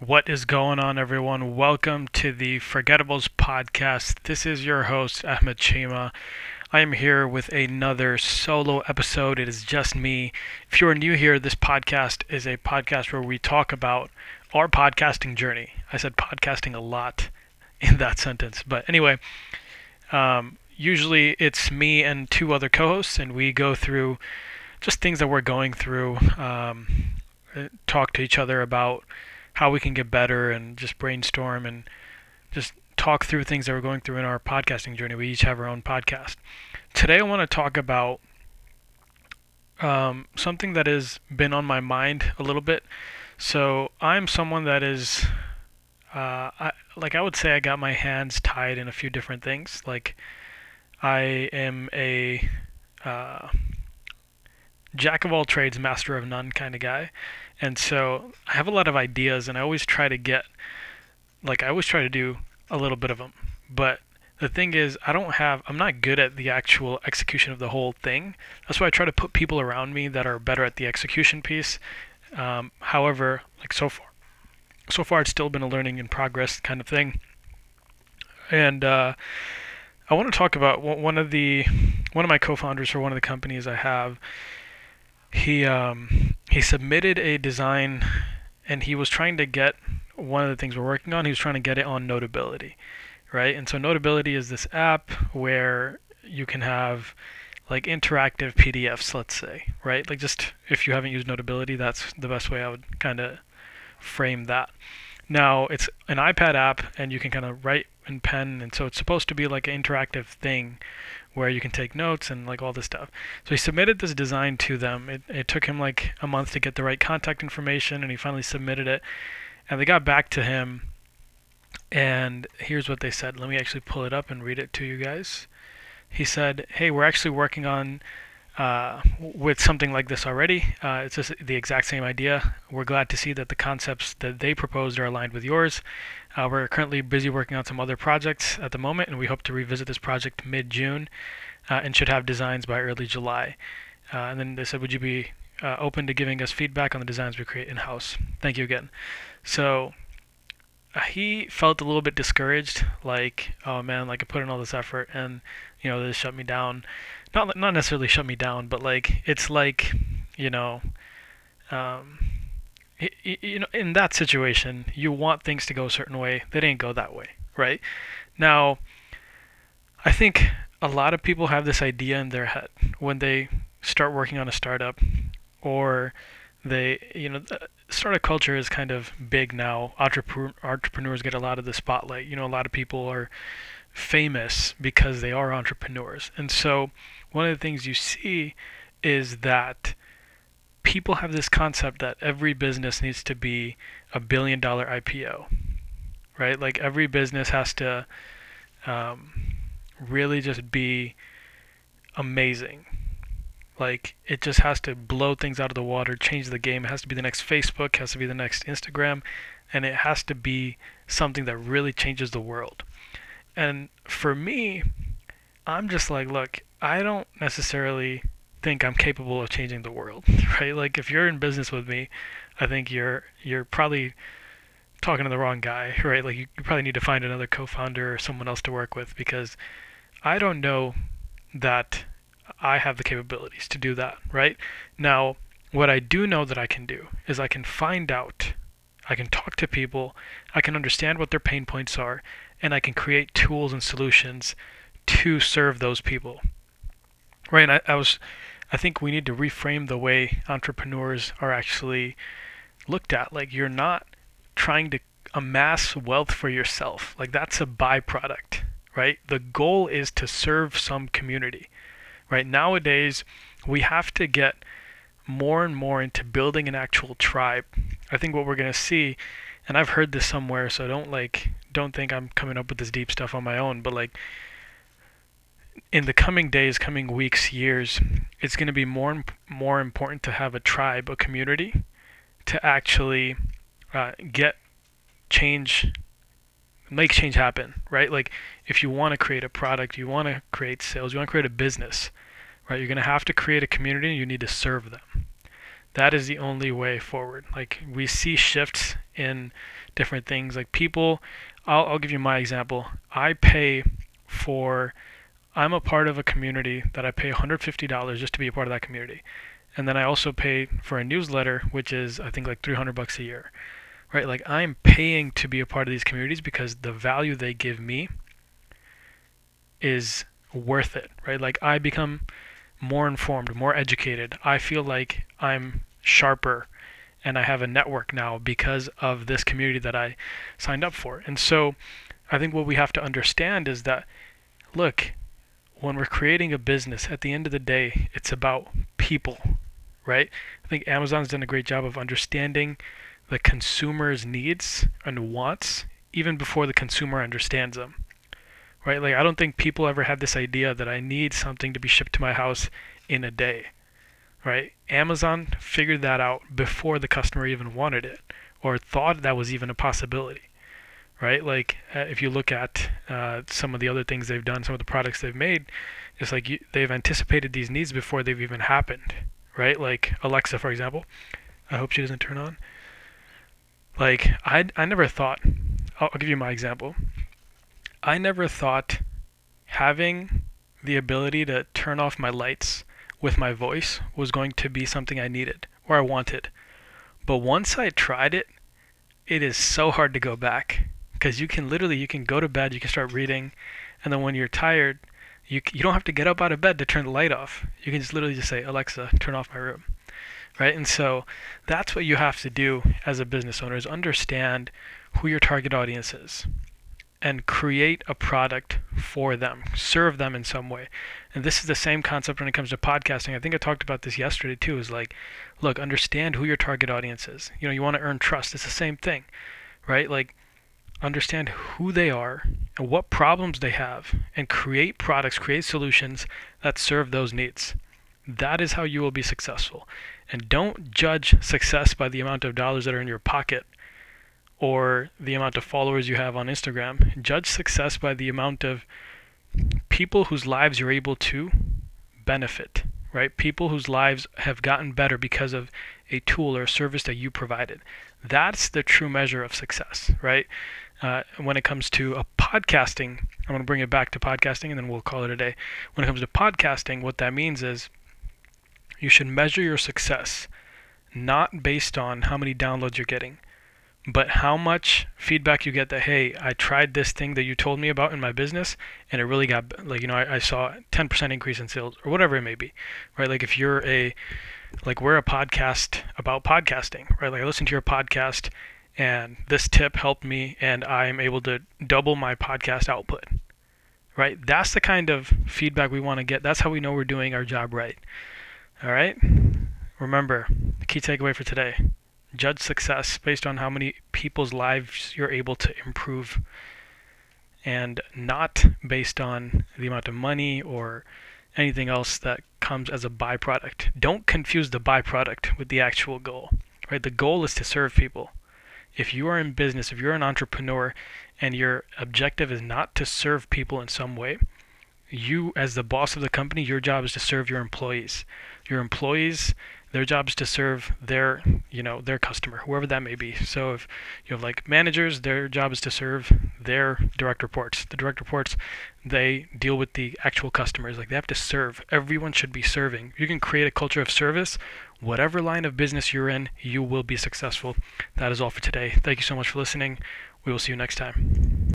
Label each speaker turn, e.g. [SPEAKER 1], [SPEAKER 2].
[SPEAKER 1] What is going on, everyone? Welcome to the Forgettables podcast. This is your host, Ahmed Cheema. I am here with another solo episode. It is just me. If you are new here, this podcast is a podcast where we talk about our podcasting journey. I said podcasting a lot in that sentence. But anyway, um, usually it's me and two other co hosts, and we go through just things that we're going through, um, talk to each other about how we can get better and just brainstorm and just talk through things that we're going through in our podcasting journey. We each have our own podcast. Today, I want to talk about um, something that has been on my mind a little bit. So, I'm someone that is, uh, I, like I would say, I got my hands tied in a few different things. Like, I am a uh, jack of all trades, master of none kind of guy. And so I have a lot of ideas, and I always try to get, like, I always try to do a little bit of them. But the thing is, I don't have, I'm not good at the actual execution of the whole thing. That's why I try to put people around me that are better at the execution piece. Um, however, like so far, so far it's still been a learning in progress kind of thing. And uh, I want to talk about one of the one of my co-founders for one of the companies I have he um, he submitted a design and he was trying to get one of the things we're working on he was trying to get it on notability right? And so notability is this app where you can have like interactive pdfs let's say right? Like just if you haven't used notability that's the best way i would kind of frame that. Now it's an ipad app and you can kind of write in pen and so it's supposed to be like an interactive thing where you can take notes and like all this stuff. So he submitted this design to them. It, it took him like a month to get the right contact information, and he finally submitted it. And they got back to him, and here's what they said. Let me actually pull it up and read it to you guys. He said, "Hey, we're actually working on." Uh, with something like this already. Uh, it's just the exact same idea. We're glad to see that the concepts that they proposed are aligned with yours. Uh, we're currently busy working on some other projects at the moment, and we hope to revisit this project mid June uh, and should have designs by early July. Uh, and then they said, Would you be open to giving us feedback on the designs we create in house? Thank you again. So he felt a little bit discouraged, like, oh man, like I put in all this effort and you know, this shut me down not not necessarily shut me down, but like it's like you know, um, you know, in that situation, you want things to go a certain way. They didn't go that way, right? Now, I think a lot of people have this idea in their head when they start working on a startup, or they, you know, startup culture is kind of big now. Entrepreneur, entrepreneurs get a lot of the spotlight. You know, a lot of people are famous because they are entrepreneurs, and so one of the things you see is that people have this concept that every business needs to be a billion dollar IPO, right? Like every business has to um, really just be amazing. Like it just has to blow things out of the water, change the game. It has to be the next Facebook, has to be the next Instagram, and it has to be something that really changes the world. And for me, I'm just like, look, I don't necessarily think I'm capable of changing the world, right? Like if you're in business with me, I think you're you're probably talking to the wrong guy, right? Like you, you probably need to find another co-founder or someone else to work with because I don't know that I have the capabilities to do that, right? Now, what I do know that I can do is I can find out, I can talk to people, I can understand what their pain points are, and I can create tools and solutions to serve those people right? I, I was, I think we need to reframe the way entrepreneurs are actually looked at. Like you're not trying to amass wealth for yourself. Like that's a byproduct, right? The goal is to serve some community, right? Nowadays, we have to get more and more into building an actual tribe. I think what we're going to see, and I've heard this somewhere, so don't like, don't think I'm coming up with this deep stuff on my own, but like, in the coming days, coming weeks, years, it's going to be more and more important to have a tribe, a community, to actually uh, get change, make change happen, right? Like if you want to create a product, you want to create sales, you want to create a business, right? You're going to have to create a community and you need to serve them. That is the only way forward. Like we see shifts in different things. Like people, I'll, I'll give you my example. I pay for, I'm a part of a community that I pay $150 just to be a part of that community. And then I also pay for a newsletter, which is I think like 300 bucks a year. Right? Like I'm paying to be a part of these communities because the value they give me is worth it, right? Like I become more informed, more educated. I feel like I'm sharper and I have a network now because of this community that I signed up for. And so I think what we have to understand is that look, when we're creating a business, at the end of the day, it's about people, right? I think Amazon's done a great job of understanding the consumer's needs and wants even before the consumer understands them right? Like I don't think people ever had this idea that I need something to be shipped to my house in a day, right? Amazon figured that out before the customer even wanted it or thought that was even a possibility, right? Like uh, if you look at uh, some of the other things they've done, some of the products they've made, it's like you, they've anticipated these needs before they've even happened, right? Like Alexa, for example. I hope she doesn't turn on. Like I, I never thought. I'll, I'll give you my example. I never thought having the ability to turn off my lights with my voice was going to be something I needed or I wanted. But once I tried it, it is so hard to go back because you can literally you can go to bed, you can start reading, and then when you're tired, you you don't have to get up out of bed to turn the light off. You can just literally just say, "Alexa, turn off my room." Right? And so that's what you have to do as a business owner is understand who your target audience is and create a product for them, serve them in some way. And this is the same concept when it comes to podcasting. I think I talked about this yesterday too. Is like, look, understand who your target audience is. You know, you want to earn trust. It's the same thing, right? Like, understand who they are and what problems they have, and create products, create solutions that serve those needs. That is how you will be successful. And don't judge success by the amount of dollars that are in your pocket or the amount of followers you have on Instagram. Judge success by the amount of people whose lives you're able to benefit, right? People whose lives have gotten better because of a tool or a service that you provided. That's the true measure of success, right? Uh, when it comes to a podcasting, I'm going to bring it back to podcasting and then we'll call it a day. When it comes to podcasting, what that means is you should measure your success not based on how many downloads you're getting, but how much feedback you get that hey i tried this thing that you told me about in my business and it really got like you know i, I saw 10% increase in sales or whatever it may be right? Like if you're a like we're a podcast about podcasting right? Like i listen to your podcast and this tip helped me and i'm able to double my podcast output right? That's the kind of feedback we want to get. That's how we know we're doing our job right all right remember the key takeaway for today judge success based on how many people's lives you're able to improve and not based on the amount of money or anything else that comes as a byproduct. Don't confuse the byproduct with the actual goal. Right? The goal is to serve people. If you are in business, if you're an entrepreneur and your objective is not to serve people in some way, you as the boss of the company, your job is to serve your employees. Your employees their job is to serve their you know their customer whoever that may be. So if you have like managers their job is to serve their direct reports. The direct reports they deal with the actual customers. Like they have to serve. Everyone should be serving. You can create a culture of service. Whatever line of business you're in you will be successful. That is all for today. Thank you so much for listening. We will see you next time